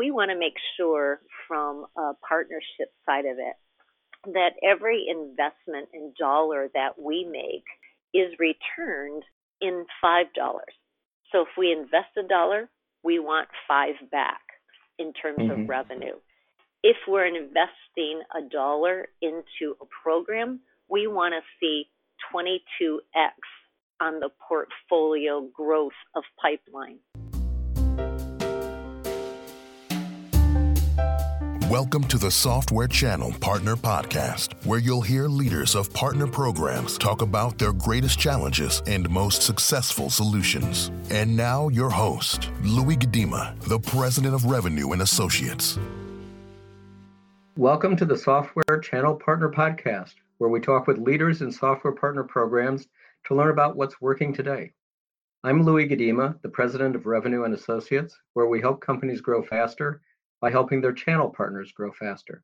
we want to make sure from a partnership side of it that every investment in dollar that we make is returned in $5. So if we invest a dollar, we want five back in terms mm-hmm. of revenue. If we're investing a dollar into a program, we want to see 22x on the portfolio growth of pipeline. Welcome to the Software Channel Partner Podcast, where you'll hear leaders of partner programs talk about their greatest challenges and most successful solutions. And now, your host, Louis Gudema, the President of Revenue and Associates. Welcome to the Software Channel Partner Podcast, where we talk with leaders in software partner programs to learn about what's working today. I'm Louis Gudema, the President of Revenue and Associates, where we help companies grow faster by helping their channel partners grow faster.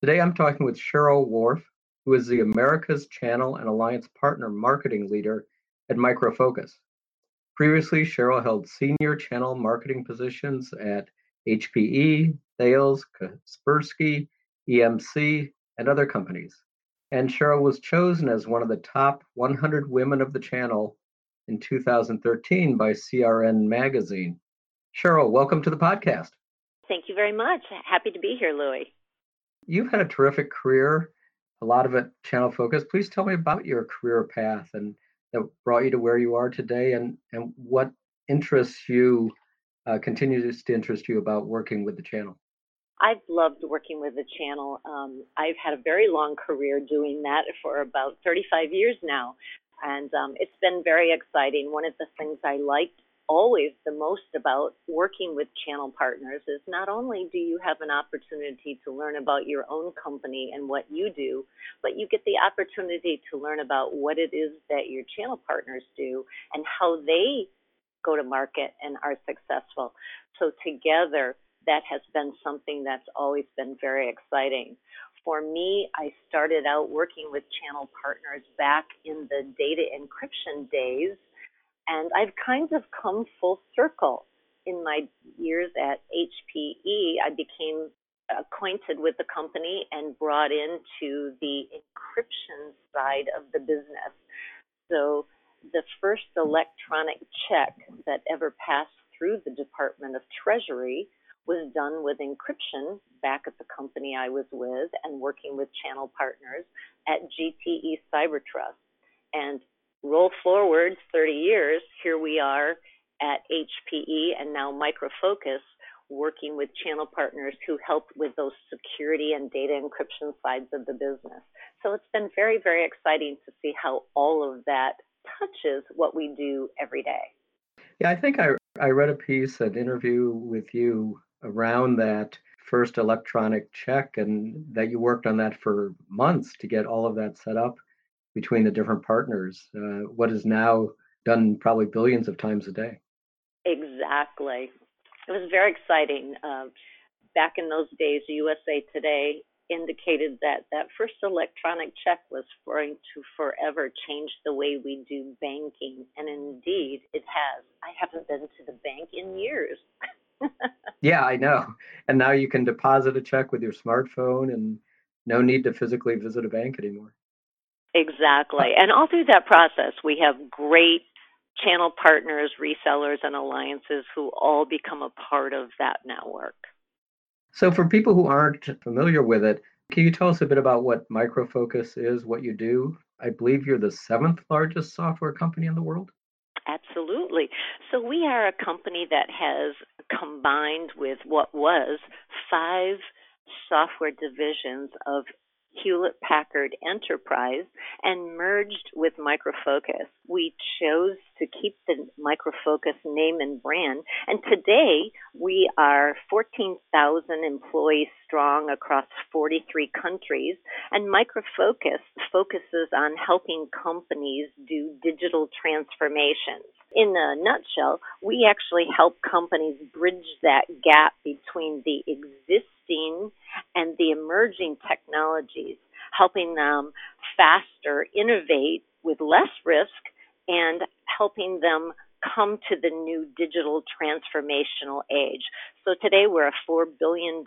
Today I'm talking with Sheryl Wharff, who is the America's Channel and Alliance Partner Marketing Leader at Micro Focus. Previously, Sheryl held senior channel marketing positions at HPE, Thales, Kaspersky, EMC, and other companies. And Sheryl was chosen as one of the top 100 women of the channel in 2013 by CRN Magazine. Sheryl, welcome to the podcast. Thank you very much. Happy to be here, Louis. You've had a terrific career, a lot of it channel focused. Please tell me about your career path and that brought you to where you are today and, and what interests you, uh, continues to interest you about working with the channel. I've loved working with the channel. Um, I've had a very long career doing that for about 35 years now. And um, it's been very exciting. One of the things I liked always the most about working with channel partners is not only do you have an opportunity to learn about your own company and what you do, but you get the opportunity to learn about what it is that your channel partners do and how they go to market and are successful. So together, that has been something that's always been very exciting. For me, I started out working with channel partners back in the data encryption days and I've kind of come full circle. In my years at HPE, I became acquainted with the company and brought into the encryption side of the business. So the first electronic check that ever passed through the Department of Treasury was done with encryption back at the company I was with and working with channel partners at GTE Cybertrust. And roll forward 30 years, here we are at HPE and now Micro Focus working with channel partners who help with those security and data encryption sides of the business. So it's been very, very exciting to see how all of that touches what we do every day. Yeah, I think I, I read a piece, an interview with you around that first electronic check and that you worked on that for months to get all of that set up between the different partners, uh, what is now done probably billions of times a day. Exactly. It was very exciting. Uh, back in those days, USA Today indicated that that first electronic check was going to forever change the way we do banking. And indeed, it has. I haven't been to the bank in years. yeah, I know. And now you can deposit a check with your smartphone and no need to physically visit a bank anymore. Exactly. And all through that process, we have great channel partners, resellers, and alliances who all become a part of that network. So, for people who aren't familiar with it, can you tell us a bit about what Micro Focus is, what you do? I believe you're the seventh largest software company in the world. Absolutely. So, we are a company that has combined with what was five software divisions of Hewlett Packard Enterprise and merged with Micro Focus. We chose to keep the Micro Focus name and brand, and today we are 14,000 employees strong across 43 countries, and Micro Focus focuses on helping companies do digital transformations. In a nutshell, we actually help companies bridge that gap between the existing and the emerging technologies, helping them faster innovate with less risk and helping them come to the new digital transformational age. So today we're a $4 billion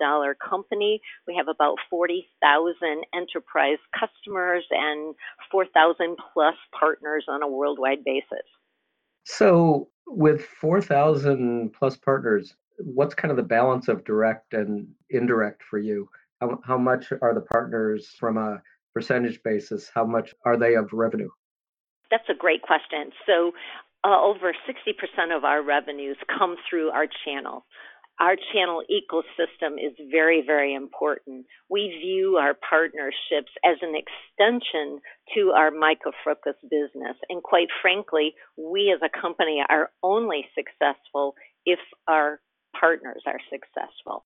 company. We have about 40,000 enterprise customers and 4,000 plus partners on a worldwide basis. So, with 4,000 plus partners, what's kind of the balance of direct and indirect for you? How, how much are the partners from a percentage basis? How much are they of revenue? That's a great question. So, uh, over 60% of our revenues come through our channel. Our channel ecosystem is very, very important. We view our partnerships as an extension to our Micro Focus business. And quite frankly, we as a company are only successful if our partners are successful.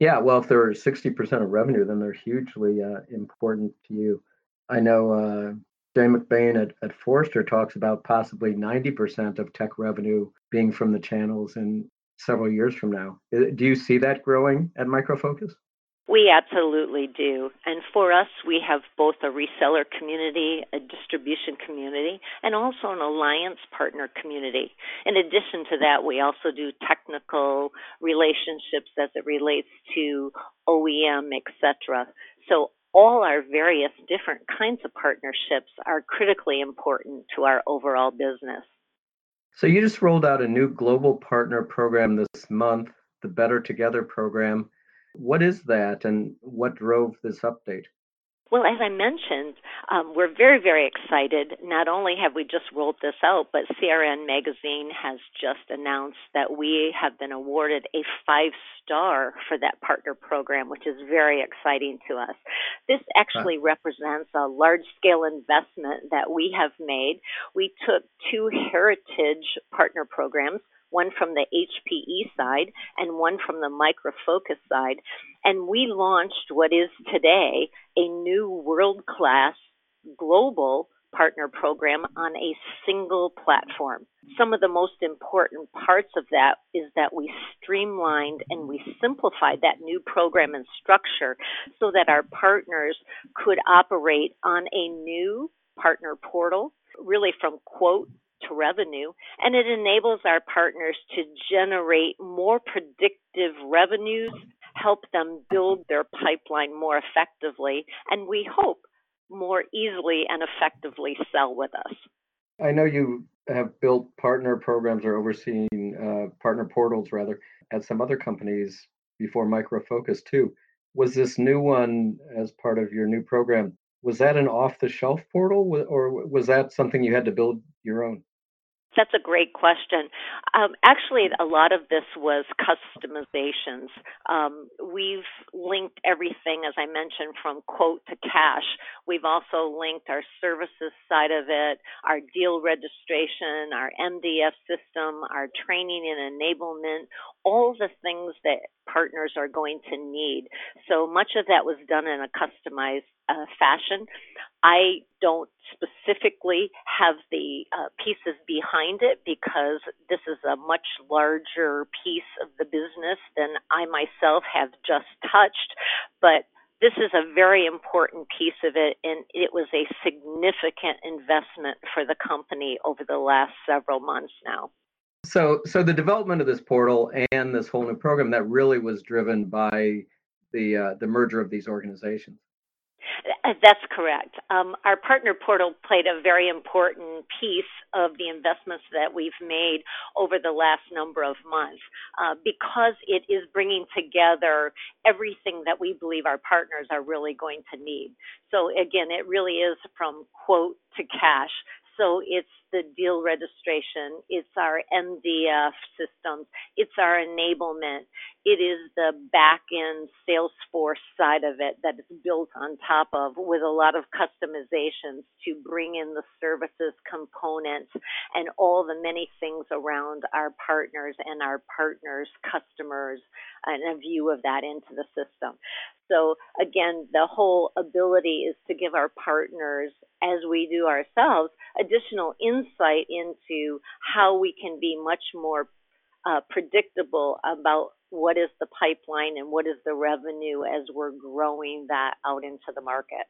Yeah, well, if they're 60% of revenue, then they're hugely uh, important to you. I know uh, Jay McBain at, at Forrester talks about possibly 90% of tech revenue being from the channels in several years from now. Do you see that growing at Micro Focus? We absolutely do. And for us, we have both a reseller community, a distribution community, and also an alliance partner community. In addition to that, we also do technical relationships as it relates to OEM, etc. So all our various different kinds of partnerships are critically important to our overall business. So you just rolled out a new global partner program this month, the Better Together program. What is that and what drove this update? Well, as I mentioned, um, we're very, very excited. Not only have we just rolled this out, but CRN Magazine has just announced that we have been awarded a five star for that partner program, which is very exciting to us. This actually represents a large scale investment that we have made. We took two heritage partner programs one from the HPE side and one from the Micro Focus side. And we launched what is today a new world class global partner program on a single platform. Some of the most important parts of that is that we streamlined and we simplified that new program and structure so that our partners could operate on a new partner portal, really from quote to revenue, and it enables our partners to generate more predictive revenues, help them build their pipeline more effectively, and we hope more easily and effectively sell with us. I know you have built partner programs or overseen uh, partner portals rather at some other companies before Micro Focus too. Was this new one as part of your new program? Was that an off-the-shelf portal, or was that something you had to build your own? That's a great question. Um, actually, a lot of this was customizations. Um, we've linked everything, as I mentioned, from quote to cash. We've also linked our services side of it, our deal registration, our MDF system, our training and enablement, all the things that partners are going to need. So much of that was done in a customized uh, fashion. I don't specifically have the uh, pieces behind it because this is a much larger piece of the business than I myself have just touched. But this is a very important piece of it, and it was a significant investment for the company over the last several months now. So, so the development of this portal and this whole new program that really was driven by the uh, the merger of these organizations. Uh, that's correct. Um, our partner portal played a very important piece of the investments that we've made over the last number of months uh, because it is bringing together everything that we believe our partners are really going to need. So, again, it really is from quote to cash. So it's the deal registration, it's our MDF systems, it's our enablement, it is the back end Salesforce side of it that is built on top of with a lot of customizations to bring in the services components and all the many things around our partners and our partners' customers and a view of that into the system. So again, the whole ability is to give our partners, as we do ourselves, additional insight into how we can be much more uh, predictable about what is the pipeline and what is the revenue as we're growing that out into the market.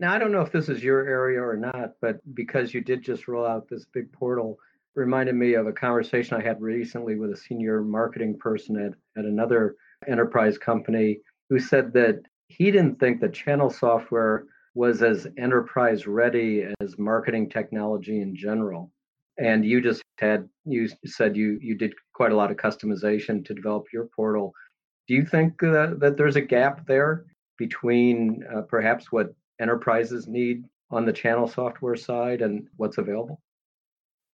Now, I don't know if this is your area or not, but because you did just roll out this big portal reminded me of a conversation I had recently with a senior marketing person at, at another enterprise company who said that he didn't think that channel software was as enterprise ready as marketing technology in general. And you just had you said you you did quite a lot of customization to develop your portal. Do you think uh, that there's a gap there between uh, perhaps what enterprises need on the channel software side and what's available?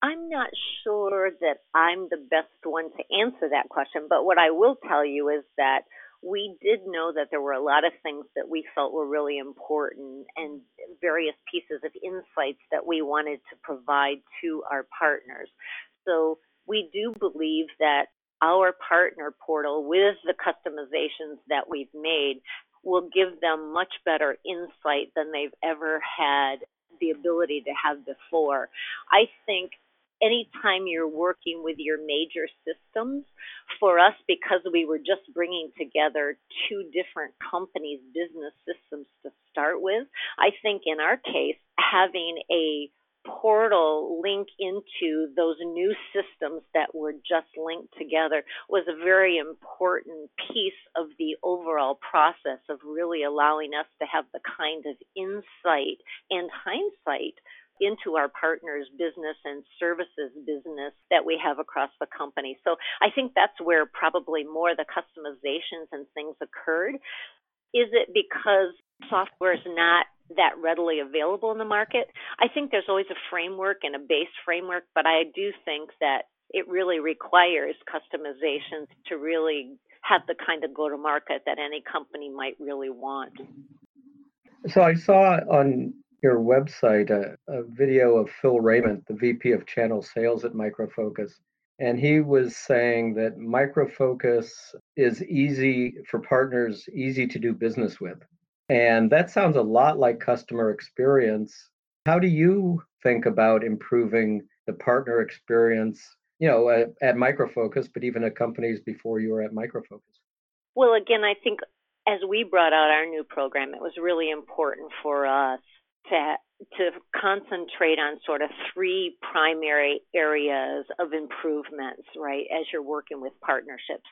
I'm not sure that I'm the best one to answer that question, but what I will tell you is that we did know that there were a lot of things that we felt were really important and various pieces of insights that we wanted to provide to our partners. So we do believe that our partner portal with the customizations that we've made will give them much better insight than they've ever had the ability to have before. I think anytime you're working with your major systems, for us, because we were just bringing together two different companies' business systems to start with, I think in our case, having a portal link into those new systems that were just linked together was a very important piece of the overall process of really allowing us to have the kind of insight and hindsight into our partners' business and services business that we have across the company. So I think that's where probably more the customizations and things occurred. Is it because software is not that readily available in the market? I think there's always a framework and a base framework, but I do think that it really requires customizations to really have the kind of go to market that any company might really want. So I saw on your website a, a video of Phil Raymond, the VP of Channel Sales at Micro Focus. And he was saying that Micro Focus is easy for partners, easy to do business with. And that sounds a lot like customer experience. How do you think about improving the partner experience, you know, at, at Micro Focus, but even at companies before you were at Micro Focus? Well, again, I think as we brought out our new program, it was really important for us to to concentrate on sort of three primary areas of improvements, right, as you're working with partnerships.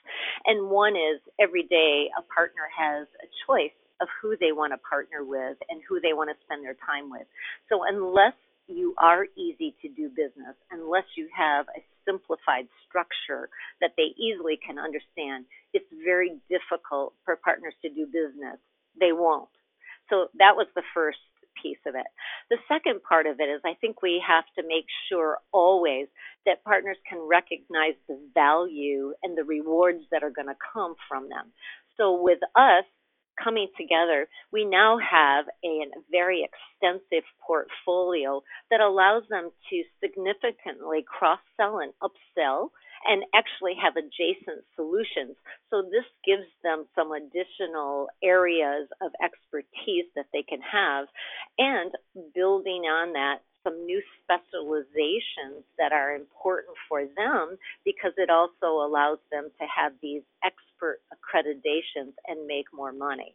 And one is every day a partner has a choice of who they want to partner with and who they want to spend their time with. So unless you are easy to do business, unless you have a simplified structure that they easily can understand, it's very difficult for partners to do business. They won't. So that was the first piece of it. The second part of it is I think we have to make sure always that partners can recognize the value and the rewards that are going to come from them. So with us, coming together, we now have a very extensive portfolio that allows them to significantly cross sell and upsell and actually have adjacent solutions. So this gives them some additional areas of expertise that they can have and building on that some new specializations that are important for them because it also allows them to have these expert accreditations and make more money.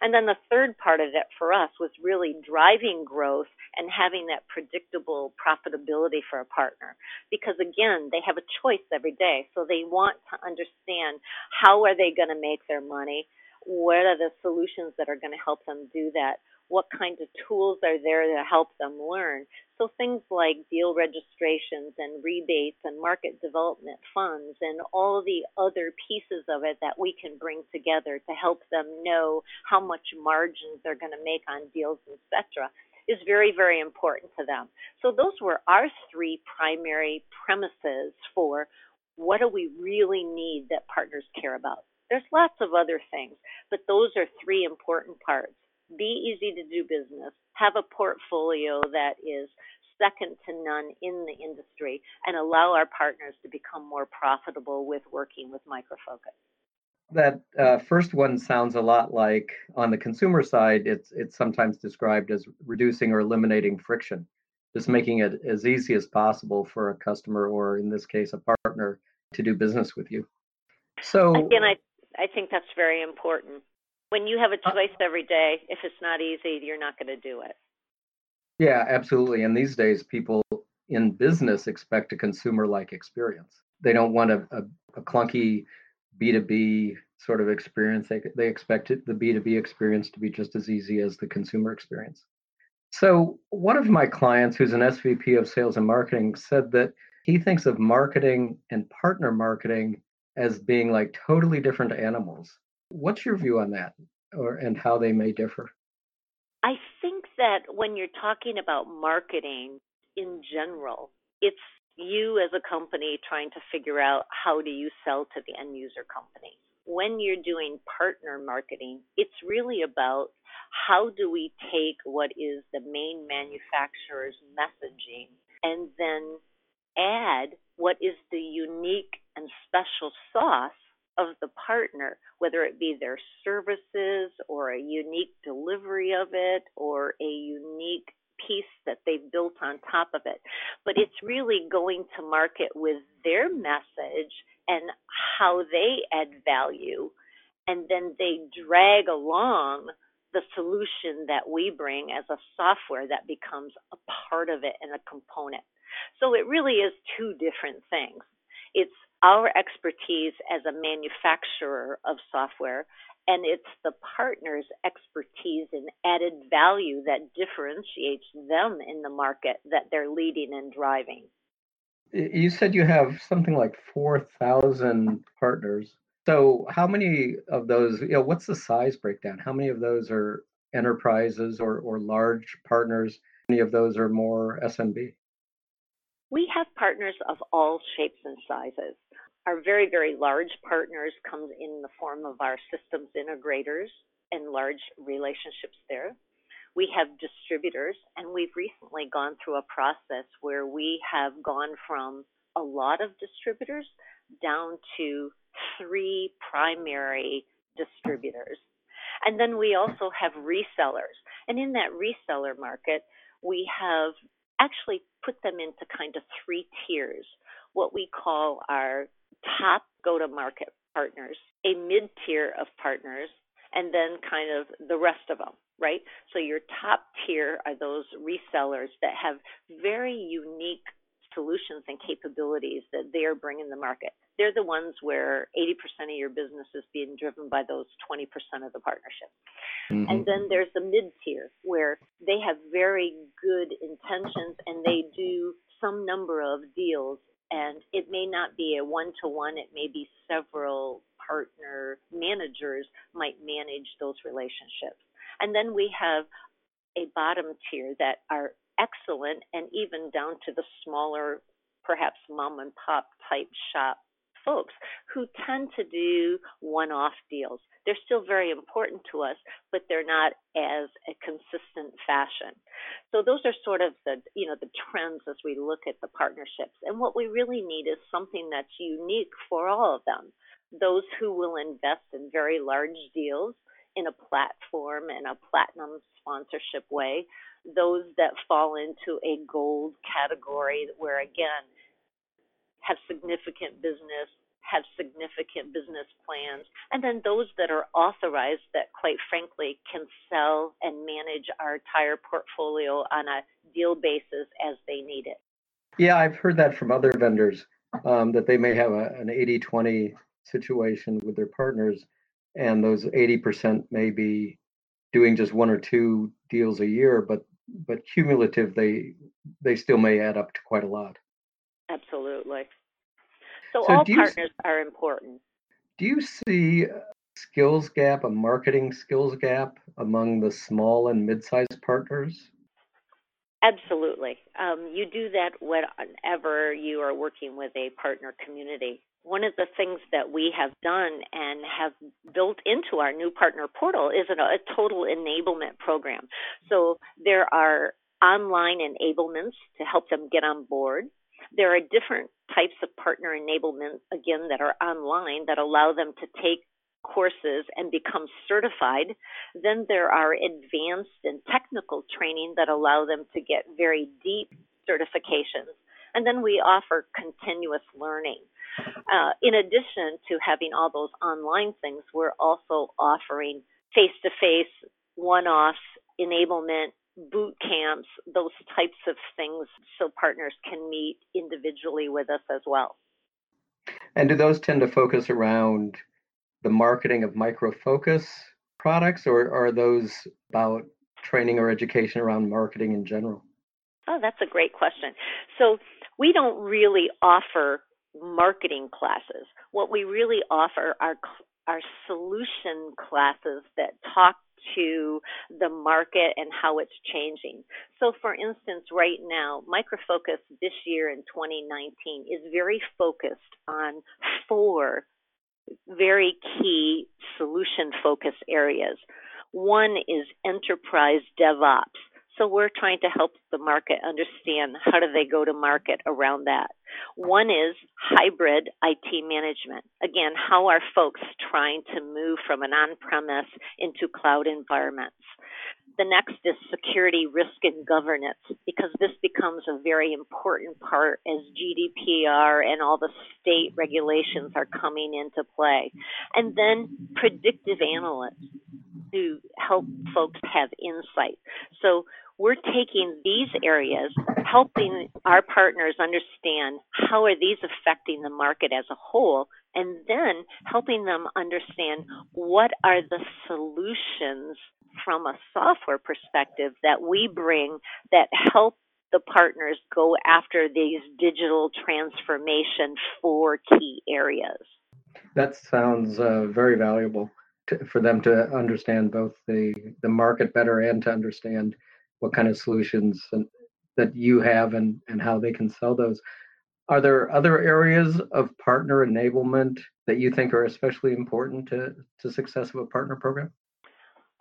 And then the third part of it for us was really driving growth and having that predictable profitability for a partner. Because again, they have a choice every day. So they want to understand how are they going to make their money? What are the solutions that are going to help them do that? what kinds of tools are there to help them learn. So things like deal registrations and rebates and market development funds and all the other pieces of it that we can bring together to help them know how much margins they're going to make on deals, etc., is very, very important to them. So those were our three primary premises for what do we really need that partners care about. There's lots of other things, but those are three important parts be easy to do business, have a portfolio that is second to none in the industry, and allow our partners to become more profitable with working with Micro Focus. That uh, first one sounds a lot like on the consumer side, it's it's sometimes described as reducing or eliminating friction, just making it as easy as possible for a customer or in this case a partner to do business with you. So again, I I think that's very important when you have a uh, choice every day, if it's not easy, you're not going to do it. Yeah, absolutely. And these days, people in business expect a consumer like experience. They don't want a, a, a clunky B2B sort of experience. They, they expect it, the B2B experience to be just as easy as the consumer experience. So, one of my clients, who's an SVP of sales and marketing, said that he thinks of marketing and partner marketing as being like totally different animals. What's your view on that, or and how they may differ? I think that when you're talking about marketing in general, it's you as a company trying to figure out how do you sell to the end user company. When you're doing partner marketing, it's really about how do we take what is the main manufacturer's messaging and then add what is the unique and special sauce of the partner, whether it be their services or a unique delivery of it or a unique piece that they've built on top of it. But it's really going to market with their message and how they add value. And then they drag along the solution that we bring as a software that becomes a part of it and a component. So it really is two different things. It's our expertise as a manufacturer of software, and it's the partner's expertise and added value that differentiates them in the market that they're leading and driving. You said you have something like 4,000 partners. So, how many of those, you know, what's the size breakdown? How many of those are enterprises or, or large partners? Many of those are more SMB? We have partners of all shapes and sizes. Our very, very large partners comes in the form of our systems integrators and large relationships there. We have distributors, and we've recently gone through a process where we have gone from a lot of distributors down to three primary distributors. And then we also have resellers. And in that reseller market, we have actually put them into kind of three tiers what we call our top go to market partners, a mid tier of partners, and then kind of the rest of them, right? So your top tier are those resellers that have very unique solutions and capabilities that they are bringing to market. They're the ones where 80% of your business is being driven by those 20% of the partnership. Mm-hmm. And then there's the mid tier where they have very good intentions and they do some number of deals and it may not be a one to one, it may be several partner managers might manage those relationships. And then we have a bottom tier that are excellent and even down to the smaller, perhaps mom and pop type shop folks who tend to do one off deals. They're still very important to us, but they're not as a consistent fashion. So those are sort of the you know the trends as we look at the partnerships. And what we really need is something that's unique for all of them. Those who will invest in very large deals in a platform and a platinum sponsorship way, those that fall into a gold category where again have significant business, have significant business plans, and then those that are authorized that, quite frankly, can sell and manage our entire portfolio on a deal basis as they need it. Yeah, I've heard that from other vendors um, that they may have a, an 80 20 situation with their partners, and those 80% may be doing just one or two deals a year, but but cumulative they they still may add up to quite a lot. Absolutely. So, so all partners are important. Do you see a skills gap, a marketing skills gap among the small and mid-sized partners? Absolutely. Um, you do that whenever you are working with a partner community. One of the things that we have done and have built into our new partner portal is a, a total enablement program. So there are online enablements to help them get on board. There are different types of partner enablement, again, that are online that allow them to take courses and become certified. Then there are advanced and technical training that allow them to get very deep certifications. And then we offer continuous learning. Uh, in addition to having all those online things, we're also offering face to face, one off enablement boot camps, those types of things, so partners can meet individually with us as well. And do those tend to focus around the marketing of micro focus products, or are those about training or education around marketing in general? Oh, that's a great question. So, we don't really offer marketing classes. What we really offer are are solution classes that talk to the market and how it's changing. So, for instance, right now, Micro Focus this year in 2019 is very focused on four very key solution focus areas. One is enterprise DevOps. So we're trying to help the market understand how do they go to market around that. One is hybrid IT management. Again, how are folks trying to move from an on-premise into cloud environments? The next is security, risk, and governance, because this becomes a very important part as GDPR and all the state regulations are coming into play. And then predictive analytics to help folks have insight. So we're taking these areas, helping our partners understand how are these affecting the market as a whole, and then helping them understand what are the solutions from a software perspective that we bring that help the partners go after these digital transformation four key areas. That sounds uh, very valuable to, for them to understand both the, the market better and to understand what kind of solutions and, that you have and, and how they can sell those. Are there other areas of partner enablement that you think are especially important to, to success of a partner program?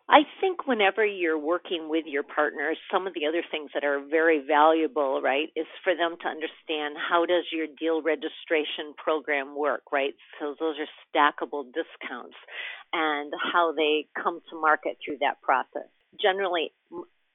I think whenever you're working with your partners, some of the other things that are very valuable, right, is for them to understand how does your deal registration program work, right? So those are stackable discounts and how they come to market through that process. Generally,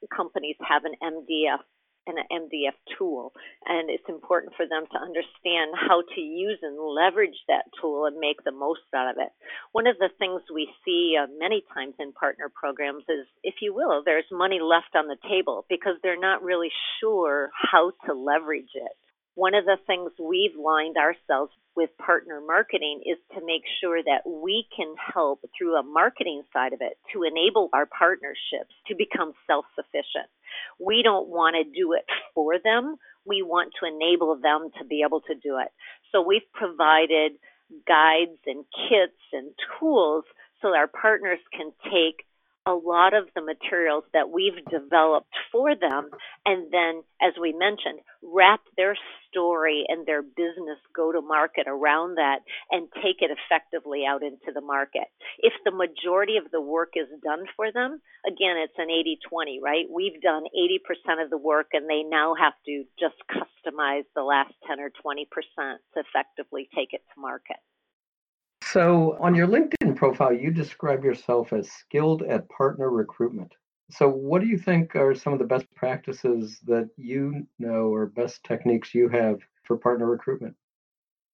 companies have an MDF and an MDF tool, and it's important for them to understand how to use and leverage that tool and make the most out of it. One of the things we see uh, many times in partner programs is, if you will, there's money left on the table because they're not really sure how to leverage it. One of the things we've lined ourselves with partner marketing is to make sure that we can help through a marketing side of it to enable our partnerships to become self sufficient. We don't want to do it for them. We want to enable them to be able to do it. So we've provided guides and kits and tools so our partners can take a lot of the materials that we've developed for them and then as we mentioned wrap their story and their business go to market around that and take it effectively out into the market. If the majority of the work is done for them again it's an 80-20 right? We've done 80% of the work and they now have to just customize the last 10 or 20% to effectively take it to market so, on your LinkedIn profile, you describe yourself as skilled at partner recruitment. So, what do you think are some of the best practices that you know or best techniques you have for partner recruitment?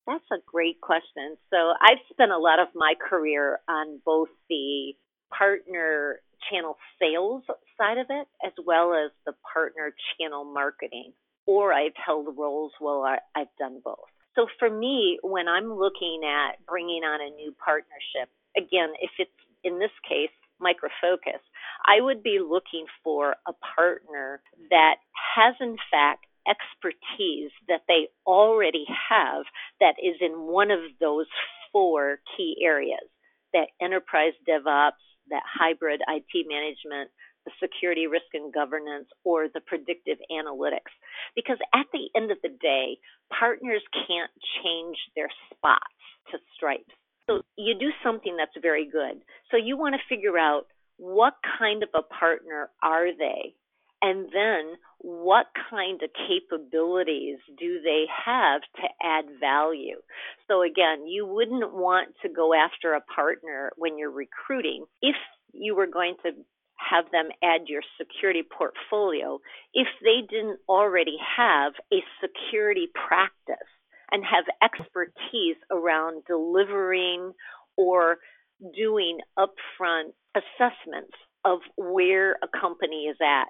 That's a great question. So, I've spent a lot of my career on both the partner channel sales side of it as well as the partner channel marketing, or I've held roles where I've done both. So for me, when I'm looking at bringing on a new partnership, again, if it's in this case, Micro Focus, I would be looking for a partner that has, in fact, expertise that they already have that is in one of those four key areas that enterprise DevOps, that hybrid IT management, the security risk and governance or the predictive analytics. Because at the end of the day, partners can't change their spots to stripes. So you do something that's very good. So you want to figure out what kind of a partner are they? And then what kind of capabilities do they have to add value? So again, you wouldn't want to go after a partner when you're recruiting if you were going to have them add your security portfolio if they didn't already have a security practice and have expertise around delivering or doing upfront assessments of where a company is at.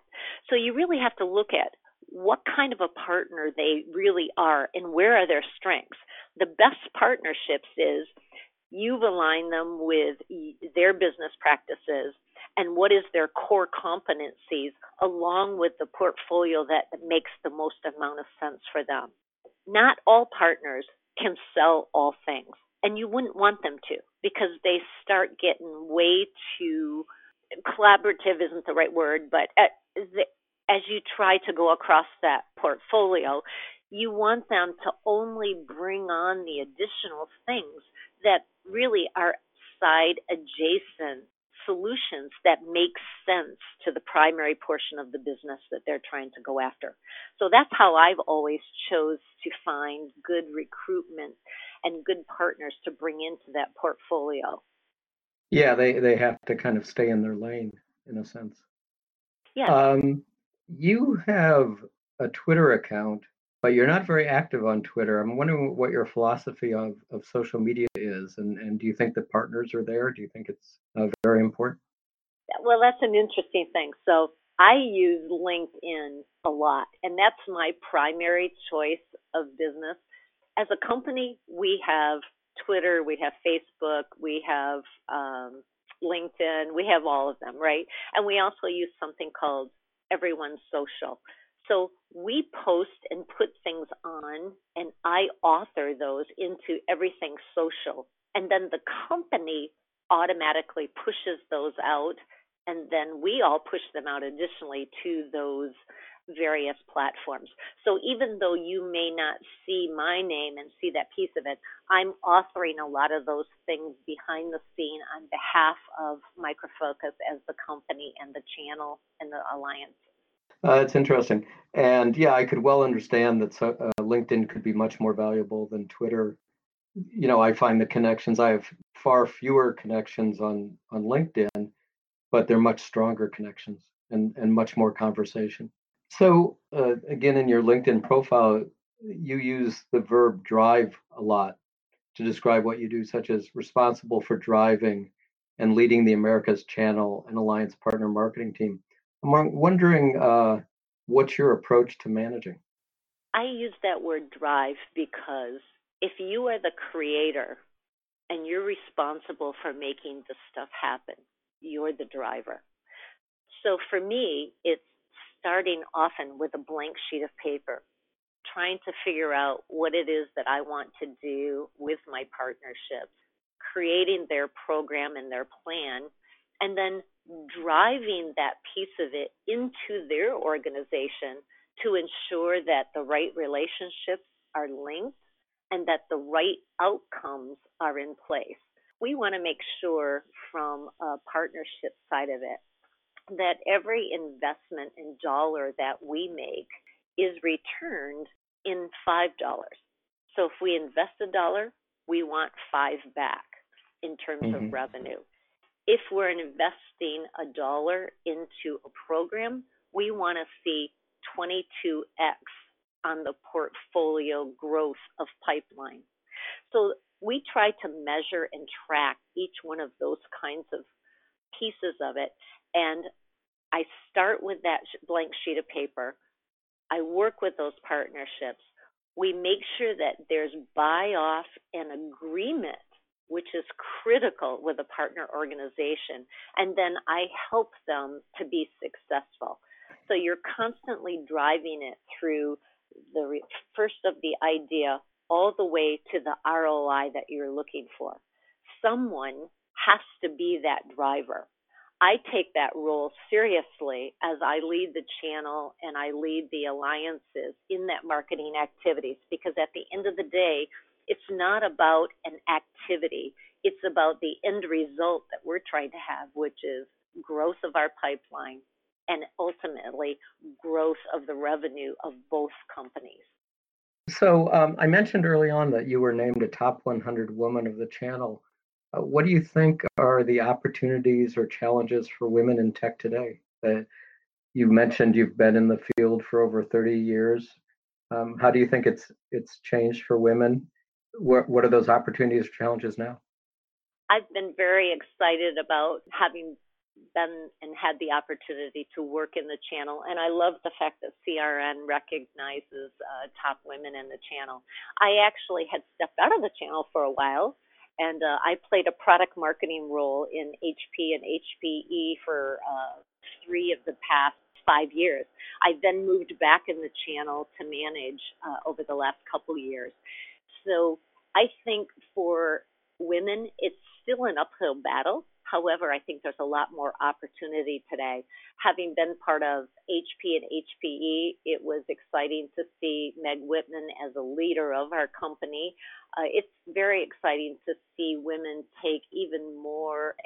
So you really have to look at what kind of a partner they really are and where are their strengths. The best partnerships is you've aligned them with their business practices and what is their core competencies along with the portfolio that makes the most amount of sense for them. Not all partners can sell all things, and you wouldn't want them to because they start getting way too collaborative isn't the right word, but as you try to go across that portfolio, you want them to only bring on the additional things that really are side adjacent solutions that make sense to the primary portion of the business that they're trying to go after. So that's how I've always chose to find good recruitment and good partners to bring into that portfolio. Yeah, they they have to kind of stay in their lane in a sense. Yeah. Um, you have a Twitter account, but you're not very active on Twitter. I'm wondering what your philosophy of, of social media is, and, and do you think that partners are there? Do you think it's uh, very important? Well, that's an interesting thing. So I use LinkedIn a lot, and that's my primary choice of business. As a company, we have Twitter, we have Facebook, we have um, LinkedIn, we have all of them, right? And we also use something called Everyone's Social. So we post and put things on, and I author those into Everything Social. And then the company automatically pushes those out, and then we all push them out additionally to those various platforms. So even though you may not see my name and see that piece of it, I'm authoring a lot of those things behind the scene on behalf of Micro Focus as the company and the channel and the alliance. Uh, it's interesting. And yeah, I could well understand that so, uh, LinkedIn could be much more valuable than Twitter. You know, I find the connections, I have far fewer connections on, on LinkedIn, but they're much stronger connections and, and much more conversation. So, uh, again, in your LinkedIn profile, you use the verb drive a lot to describe what you do, such as responsible for driving and leading the Americas channel and alliance partner marketing team. I'm wondering uh, what's your approach to managing? I use that word drive because if you are the creator and you're responsible for making the stuff happen, you're the driver. So for me, it's starting often with a blank sheet of paper, trying to figure out what it is that I want to do with my partnerships, creating their program and their plan, and then driving that piece of it into their organization to ensure that the right relationships are linked and that the right outcomes are in place. We want to make sure from a partnership side of it that every investment in dollar that we make is returned in $5. So if we invest a dollar, we want 5 back in terms mm-hmm. of revenue if we're investing a dollar into a program, we want to see 22x on the portfolio growth of pipeline. So we try to measure and track each one of those kinds of pieces of it. And I start with that blank sheet of paper. I work with those partnerships. We make sure that there's buy off and agreement which is critical with a partner organization. And then I help them to be successful. So you're constantly driving it through the first of the idea all the way to the ROI that you're looking for. Someone has to be that driver. I take that role seriously as I lead the channel and I lead the alliances in that marketing activities because at the end of the day, it's not about an activity. It's about the end result that we're trying to have, which is growth of our pipeline and ultimately growth of the revenue of both companies. So um, I mentioned early on that you were named a top 100 woman of the channel. Uh, what do you think are the opportunities or challenges for women in tech today? Uh, you mentioned you've been in the field for over 30 years. Um, how do you think it's it's changed for women? What what are those opportunities or challenges now? I've been very excited about having been and had the opportunity to work in the channel, and I love the fact that CRN recognizes uh, top women in the channel. I actually had stepped out of the channel for a while, and uh, I played a product marketing role in HP and HPE for uh, three of the past five years. I then moved back in the channel to manage uh, over the last couple years. So I think for women, it's still an uphill battle However, I think there's a lot more opportunity today. Having been part of HP and HPE, it was exciting to see Meg Whitman as a leader of our company. Uh, it's very exciting to see women take even more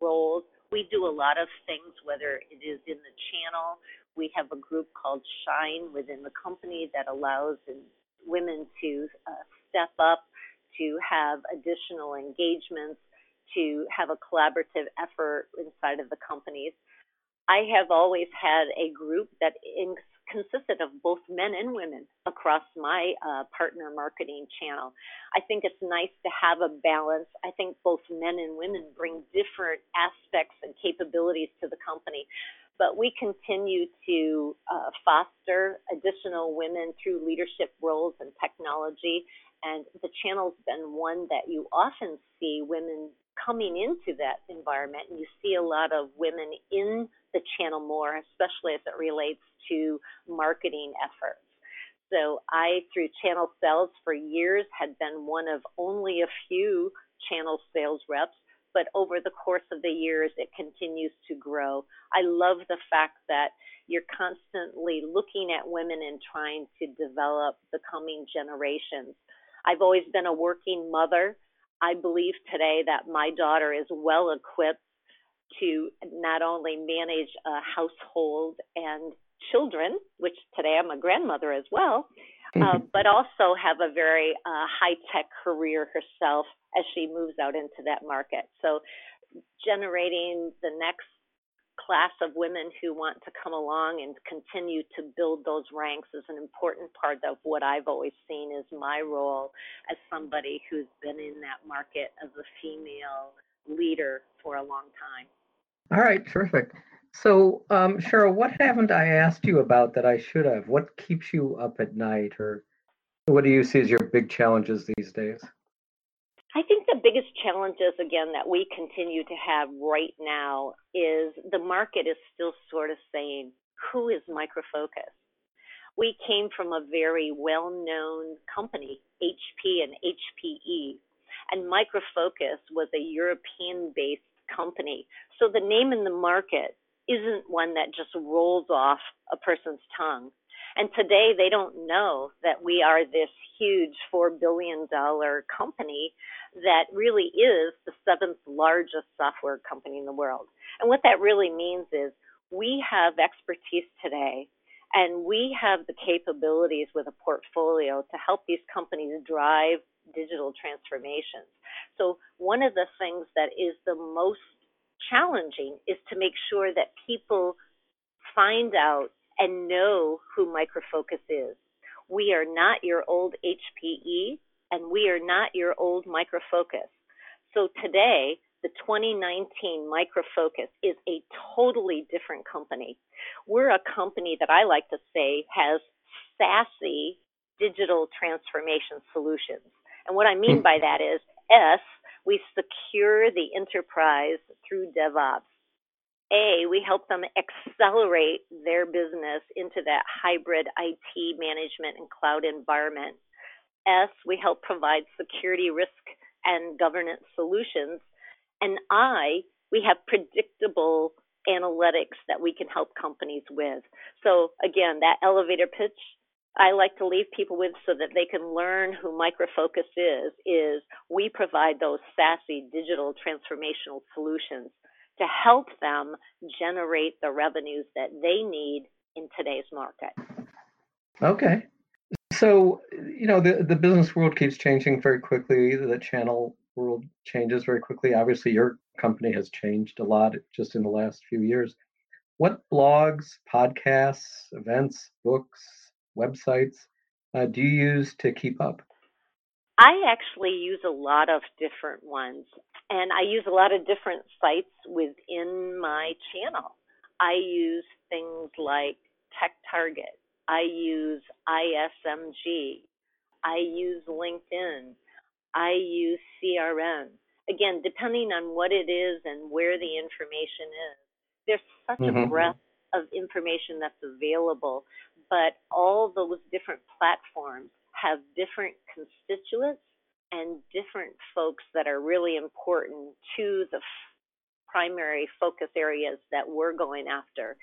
roles. We do a lot of things, whether it is in the channel. We have a group called Shine within the company that allows women to uh, step up, to have additional engagements to have a collaborative effort inside of the companies. I have always had a group that consisted of both men and women across my uh, partner marketing channel. I think it's nice to have a balance. I think both men and women bring different aspects and capabilities to the company. But we continue to uh, foster additional women through leadership roles and technology. And the channel's been one that you often see women coming into that environment and you see a lot of women in the channel more, especially as it relates to marketing efforts. So I, through channel sales for years, had been one of only a few channel sales reps, but over the course of the years, it continues to grow. I love the fact that you're constantly looking at women and trying to develop the coming generations. I've always been a working mother, I believe today that my daughter is well equipped to not only manage a household and children, which today I'm a grandmother as well, uh, but also have a very uh, high tech career herself as she moves out into that market. So, generating the next class of women who want to come along and continue to build those ranks is an important part of what I've always seen as my role as somebody who's been in that market as a female leader for a long time. All right, terrific. So, um, Sheryl, what haven't I asked you about that I should have? What keeps you up at night, or what do you see as your big challenges these days? I think the biggest challenges, again, that we continue to have right now is the market is still sort of saying, who is Micro Focus? We came from a very well known company, HP and HPE, and Micro Focus was a European based company. So the name in the market isn't one that just rolls off a person's tongue. And today they don't know that we are this huge $4 billion company that really is the seventh largest software company in the world. And what that really means is we have expertise today and we have the capabilities with a portfolio to help these companies drive digital transformations. So, one of the things that is the most challenging is to make sure that people find out and know who Micro Focus is. We are not your old HPE and we are not your old Micro Focus. So today, the 2019 Micro Focus is a totally different company. We're a company that I like to say has sassy digital transformation solutions. And what I mean by that is S, we secure the enterprise through DevOps. A, we help them accelerate their business into that hybrid IT management and cloud environment. S, we help provide security risk and governance solutions. And I, we have predictable analytics that we can help companies with. So again, that elevator pitch I like to leave people with so that they can learn who Micro Focus is, is we provide those sassy digital transformational solutions to help them generate the revenues that they need in today's market. Okay. So, you know, the, the business world keeps changing very quickly. The channel world changes very quickly. Obviously, your company has changed a lot just in the last few years. What blogs, podcasts, events, books, websites uh, do you use to keep up? I actually use a lot of different ones, and I use a lot of different sites within my channel. I use things like TechTarget. I use ISMG. I use LinkedIn. I use CRM. Again, depending on what it is and where the information is, there's such mm-hmm. a breadth of information that's available, but all those different platforms have different constituents and different folks that are really important to the primary focus areas that we're going after.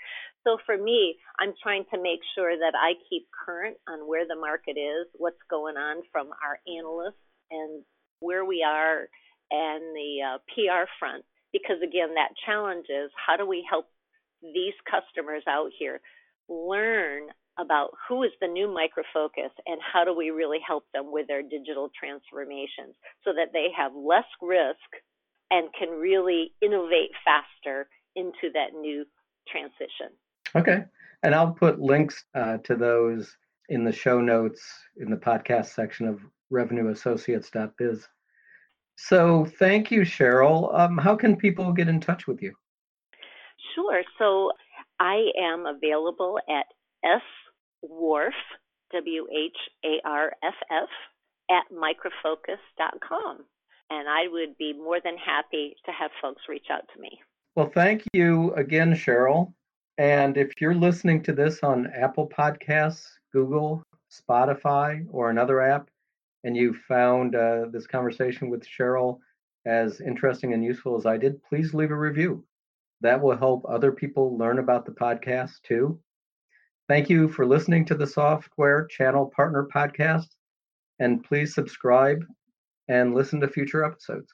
So for me, I'm trying to make sure that I keep current on where the market is, what's going on from our analysts, and where we are and the uh, PR front. Because again, that challenge is how do we help these customers out here learn about who is the new Micro Focus and how do we really help them with their digital transformations so that they have less risk and can really innovate faster into that new transition. Okay. And I'll put links uh, to those in the show notes in the podcast section of revenueassociates.biz. So thank you, Sheryl. Um, how can people get in touch with you? Sure. So I am available at swarff, W H A R F F, at microfocus.com. And I would be more than happy to have folks reach out to me. Well, thank you again, Sheryl. And if you're listening to this on Apple Podcasts, Google, Spotify, or another app, and you found uh, this conversation with Sheryl as interesting and useful as I did, please leave a review. That will help other people learn about the podcast too. Thank you for listening to the Software Channel Partner Podcast, and please subscribe and listen to future episodes.